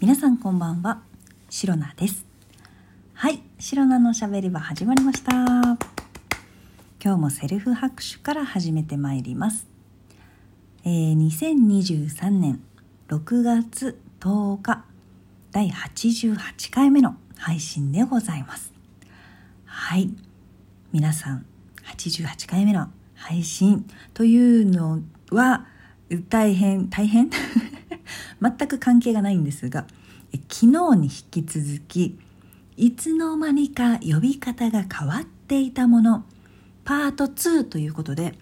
皆さんこんばんは。シロナです。はいシロナのしゃべり場始まりました。今日もセルフ拍手から始めてまいります。えー、2023年6月10日第88回目の配信でございます。はい皆さん88回目の配信というのは大変大変？全く関係がないんですが昨日に引き続きいつの間にか呼び方が変わっていたものパート2ということで、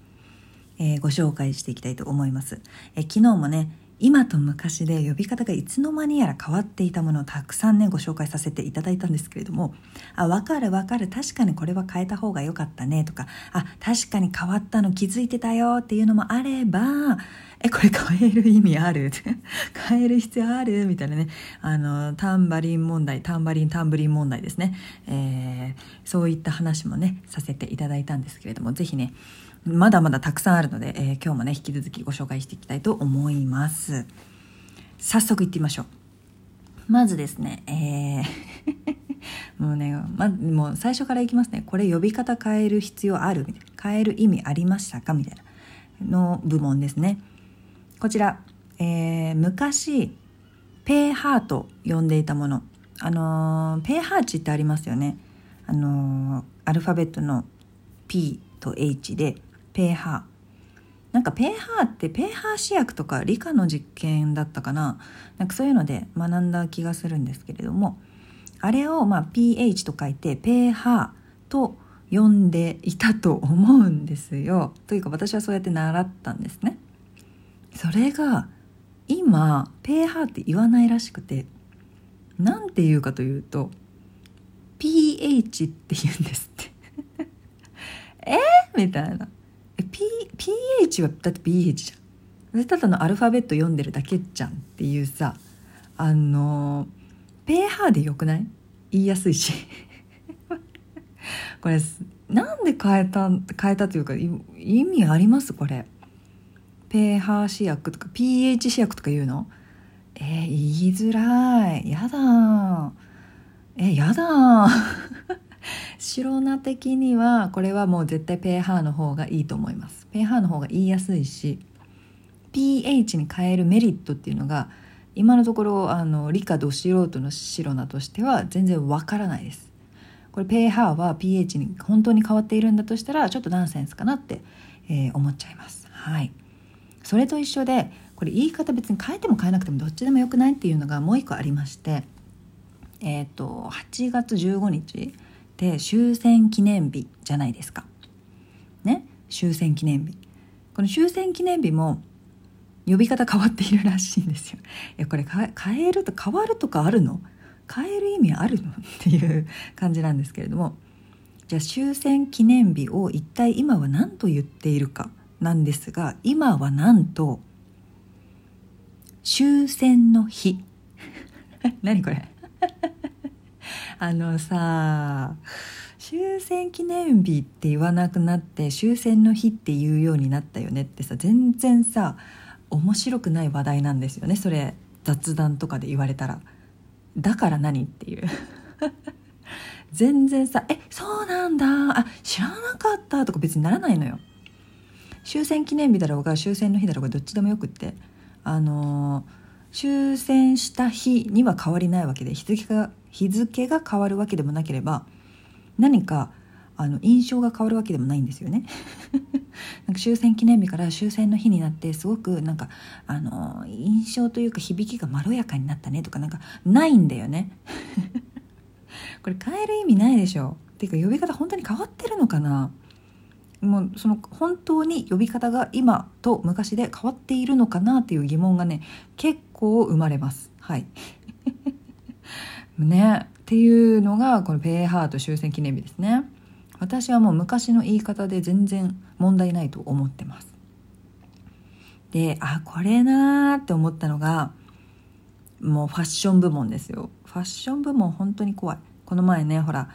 えー、ご紹介していきたいと思います、えー、昨日もね今と昔で呼び方がいつの間にやら変わっていたものをたくさんねご紹介させていただいたんですけれどもあ分かる分かる確かにこれは変えた方が良かったねとかあ確かに変わったの気づいてたよっていうのもあればえ これ変える意味ある？変える必要ある？みたいなね。あのタンバリン問題タンバリンタンブリン問題ですね、えー、そういった話もねさせていただいたんですけれども是非ねまだまだたくさんあるので、えー、今日もね引き続きご紹介していきたいと思います。早速いってみましょう。まずですねえー もうね、ま、もう最初からいきますね。これ呼び方変える必要ある？みたいな。変える意味ありましたか？みたいなの部門ですね。こちら、えー、昔ペーハーと呼んでいたもの。あのー、ペーハー値ってありますよね。あのー、アルファベットの P と H でペーハー。なんかペーハーってペーハー試薬とか理科の実験だったかな。なんかそういうので学んだ気がするんですけれどもあれをま pH と書いてペーハーと呼んでいたと思うんですよ。というか私はそうやって習ったんですね。それが今ペーハーって言わないらしくて何て言うかというと pH って言うんですって。え？ー、みたいな。P PH はだって PH じゃん。ただのアルファベット読んでるだけじゃんっていうさあのペーハーでよくない？言いやすいし。これなんで変えた変えたというか意味あります？これ。ペーハー試薬とか pH 試薬とか言うの？えー、言いづらい。やだえやだ 白菜的にはこれはもう絶対ペーハーの方がいいと思います。ペーハーの方が言いやすいし pH に変えるメリットっていうのが今のところあの理科ど素人の白菜としては全然わからないです。これペーハーは pH に本当に変わっているんだとしたらちょっとナンセンスかなって、えー、思っちゃいます。はい。それと一緒でこれ言い方別に変えても変えなくてもどっちでもよくないっていうのがもう一個ありましてえっ、ー、と8月15日って終戦記念日じゃないですか。ね？終戦記念日。この終戦記念日も呼び方変わっているらしいんですよ。いやこれ変えると変わるとかあるの？変える意味あるの？っていう感じなんですけれどもじゃあ終戦記念日を一体今は何と言っているかなんですが今はなんと終戦の日。何これ？あのさ終戦記念日って言わなくなって終戦の日って言うようになったよねってさ全然さ面白くない話題なんですよね。それ雑談とかで言われたら。だから何っていう。全然さ「えそうなんだ。あ知らなかった」とか別にならないのよ。終戦記念日だろうが終戦の日だろうがどっちでもよくってあの、終戦した日には変わりないわけで日付が日付が変わるわけでもなければ何かあの印象が変わるわけでもないんですよね。なんか終戦記念日から終戦の日になってすごくなんかあの印象というか響きがまろやかになったねとかなんかないんだよね。これ変える意味ないでしょ。っていうか呼び方本当に変わってるのかな。もうその本当に呼び方が今と昔で変わっているのかなっていう疑問がね結構生まれます。はい。ね。っていうのがこのペーハート終戦記念日ですね。私はもう昔の言い方で全然問題ないと思ってます。であこれなーって思ったのがもうファッション部門ですよ。ファッション部門本当に怖い。この前ねほら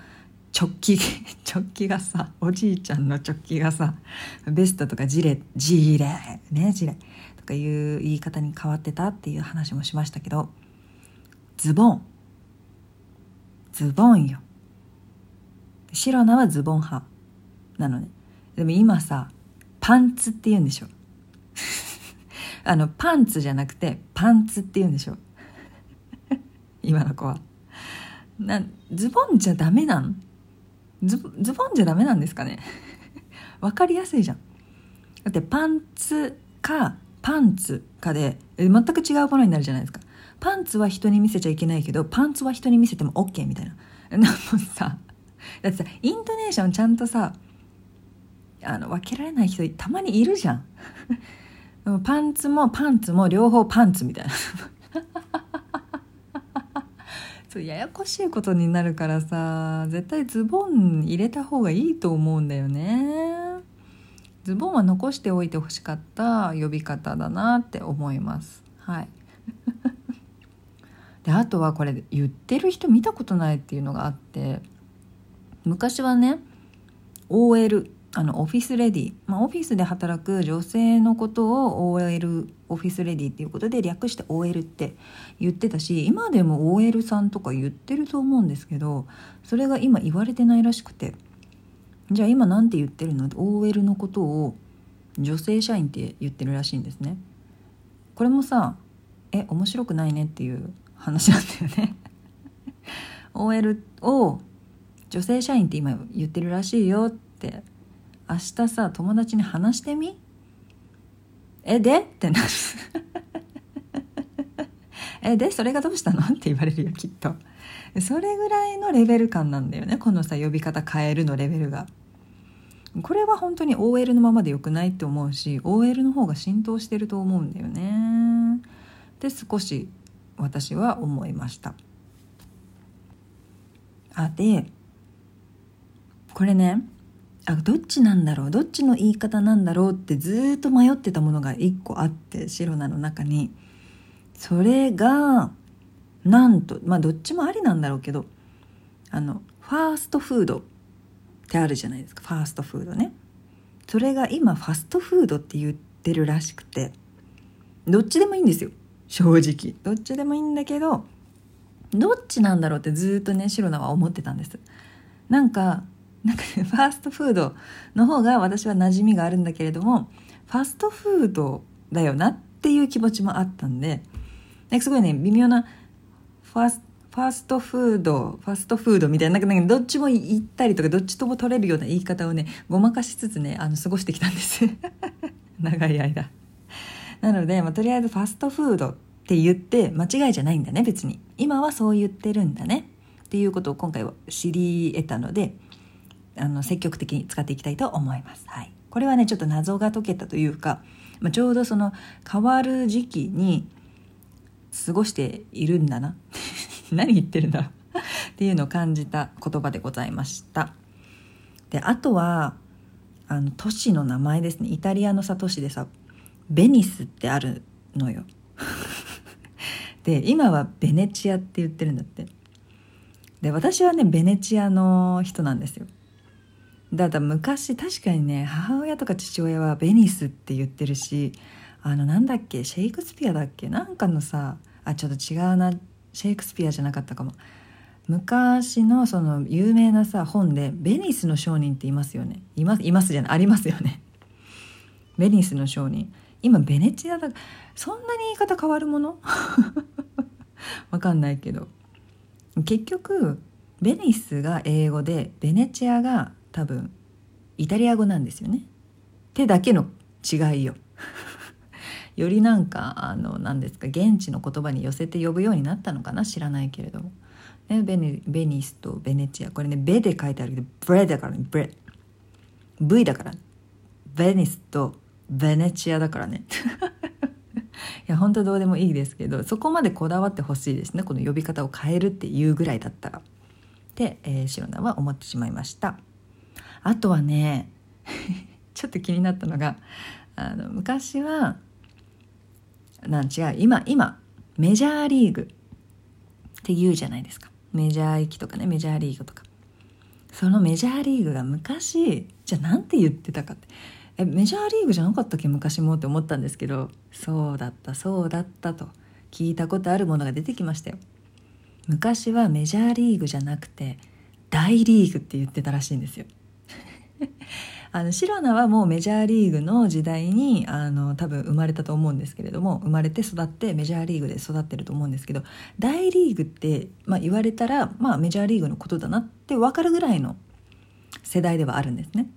チョッキチョッキがさおじいちゃんのチョッキがさベストとかジレジレねジレとかいう言い方に変わってたっていう話もしましたけどズボン。ズボンよ。シロナはズボン派なのね。でも今さパンツって言うんでしょ。あのパンツじゃなくてパンツって言うんでしょ。今の子は。なズボンじゃダメなん？ズズボンじゃダメなんですかね？分かりやすいじゃん。だってパンツかパンツかで全く違うものになるじゃないですか。パンツは人に見せちゃいけないけどパンツは人に見せても OK みたいな。なんもさだってさイントネーションちゃんとさあの分けられない人たまにいるじゃん。パンツもパンツも両方パンツみたいな。そうややこしいことになるからさ絶対ズボン入れた方がいいと思うんだよね。ズボンは残しておいてほしかった呼び方だなって思います。はい。であとはこれ言ってる人見たことないっていうのがあって昔はね OL あのオフィスレディ、まあ、オフィスで働く女性のことを OL オフィスレディっていうことで略して OL って言ってたし今でも OL さんとか言ってると思うんですけどそれが今言われてないらしくて。じゃあ今何て言ってるの？OL のことを女性社員って言ってるらしいんですね。これもさえ面白くないねっていう話なんだよね。OL を女性社員って今言ってるらしいよって明日さ友達に話してみ？えで？ってなる。えで？それがどうしたの？って言われるよきっと。それぐらいのレベル感なんだよねこのさ呼び方変えるのレベルが。これは本当に OL のままでよくないって思うし OL の方が浸透してると思うんだよね。で少し私は思いました。あでこれねあどっちなんだろうどっちの言い方なんだろうってずっと迷ってたものが一個あってシロナの中に。それがなんとまあどっちもありなんだろうけどあのファーストフードってあるじゃないですか。ファーストフードね。それが今ファストフードって言ってるらしくて。どっちでもいいんですよ。正直。どっちでもいいんだけどどっちなんだろうってずっとねシロナは思ってたんです。なんかなんかねファーストフードの方が私は馴染みがあるんだけれどもファストフードだよなっていう気持ちもあったんでなんすごいね微妙なファースファストフードファストフードみたいななんかどっちも言ったりとかどっちとも取れるような言い方をねごまかしつつねあの過ごしてきたんです 長い間。なので、まあ、とりあえずファストフードって言って間違いじゃないんだね別に。今はそう言ってるんだね。っていうことを今回は知り得たのであの積極的に使っていきたいと思います。はい、これはねちょっと謎が解けたというか、まあ、ちょうどその変わる時期に過ごしているんだな 何言ってるんだっていうのを感じた言葉でございました。であとはあの都市の名前ですねイタリアのさ都市でさベニスってあるのよ。で今はベネチアって言ってるんだってで私はねベネチアの人なんですよだから昔確かにね母親とか父親はベニスって言ってるしあのなんだっけシェイクスピアだっけ？なんかのさあちょっと違うなシェイクスピアじゃなかったかも。昔のその有名なさ本でベニスの商人っていますよね。いますいますじゃないありますよね。ベニスの商人。今ベネチアだそんなに言い方変わるもの？わかんないけど。結局ベニスが英語でベネチアが多分イタリア語なんですよね。手だけの違いよ。よりなんかあの何ですか現地の言葉に寄せて呼ぶようになったのかな知らないけれども。ね、ベニベニスとベネチアこれね「ベ」で書いてあるけど「ブレ」だからね「ブレ」V だからベニスとベネチアだからね いや本当どうでもいいですけどそこまでこだわってほしいですねこの呼び方を変えるっていうぐらいだったらって、えー、シロナは思ってしまいました。あとはね ちょっと気になったのがあの昔はなん違う今今メジャーリーグって言うじゃないですか。メジャー行きとかねメジャーリーグとか。そのメジャーリーグが昔じゃあ何て言ってたかって。えメジャーリーグじゃなかったっけ昔もって思ったんですけどそうだったそうだったと聞いたことあるものが出てきましたよ。昔はメジャーリーグじゃなくて大リーグって言ってたらしいんですよ。あのシロナはもうメジャーリーグの時代にあの多分生まれたと思うんですけれども生まれて育ってメジャーリーグで育ってると思うんですけど大リーグって、まあ、言われたら、まあ、メジャーリーグのことだなって分かるぐらいの世代ではあるんですね。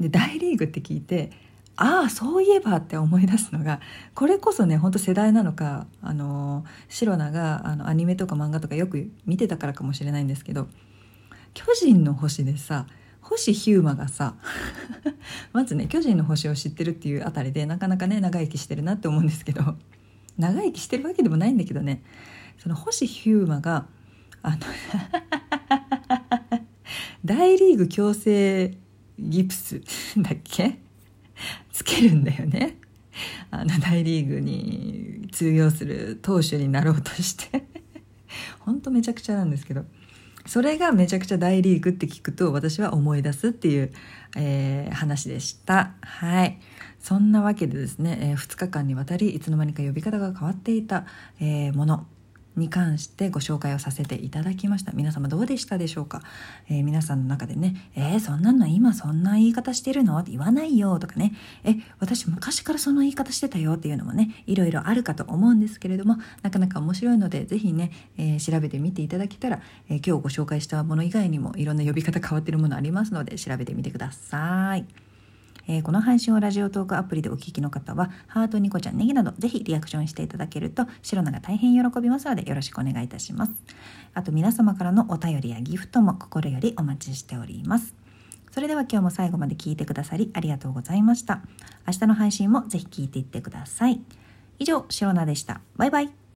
で大リーグって聞いてああそういえばって思い出すのがこれこそねほんと世代なのかあのシロナがあのアニメとか漫画とかよく見てたからかもしれないんですけど「巨人の星」でさ星ヒューマがさ まずね巨人の星を知ってるっていうあたりでなかなかね長生きしてるなって思うんですけど 長生きしてるわけでもないんだけどねその星ヒューマがあの 大リーグ強制ギプスだっけ？つけるんだよね。あの大リーグに通用する投手になろうとして。ほんとめちゃくちゃなんですけど。それがめちゃくちゃ大リーグって聞くと私は思い出すっていう、えー、話でした。はい。そんなわけでですね、えー、2日間にわたりいつの間にか呼び方が変わっていた、えー、ものに関してご紹介をさせていただきました皆様どうでしたでしょうか、えー、皆さんの中でね「えー、そんなの今そんな言い方してるの?」って言わないよとかね「え私昔からその言い方してたよ」っていうのもねいろいろあるかと思うんですけれどもなかなか面白いので是非ね、えー、調べてみていただけたら、え今日ご紹介したもの以外にもいろんな呼び方変わってるものありますので調べてみてください。えー、この配信をラジオトークアプリでお聞きの方は、ハート、ニコちゃん、ネギなど、ぜひリアクションしていただけると、シロナが大変喜びますので、よろしくお願いいたします。あと、皆様からのお便りやギフトも心よりお待ちしております。それでは今日も最後まで聞いてくださりありがとうございました。明日の配信もぜひ聞いていってください。以上、シロナでした。バイバイ。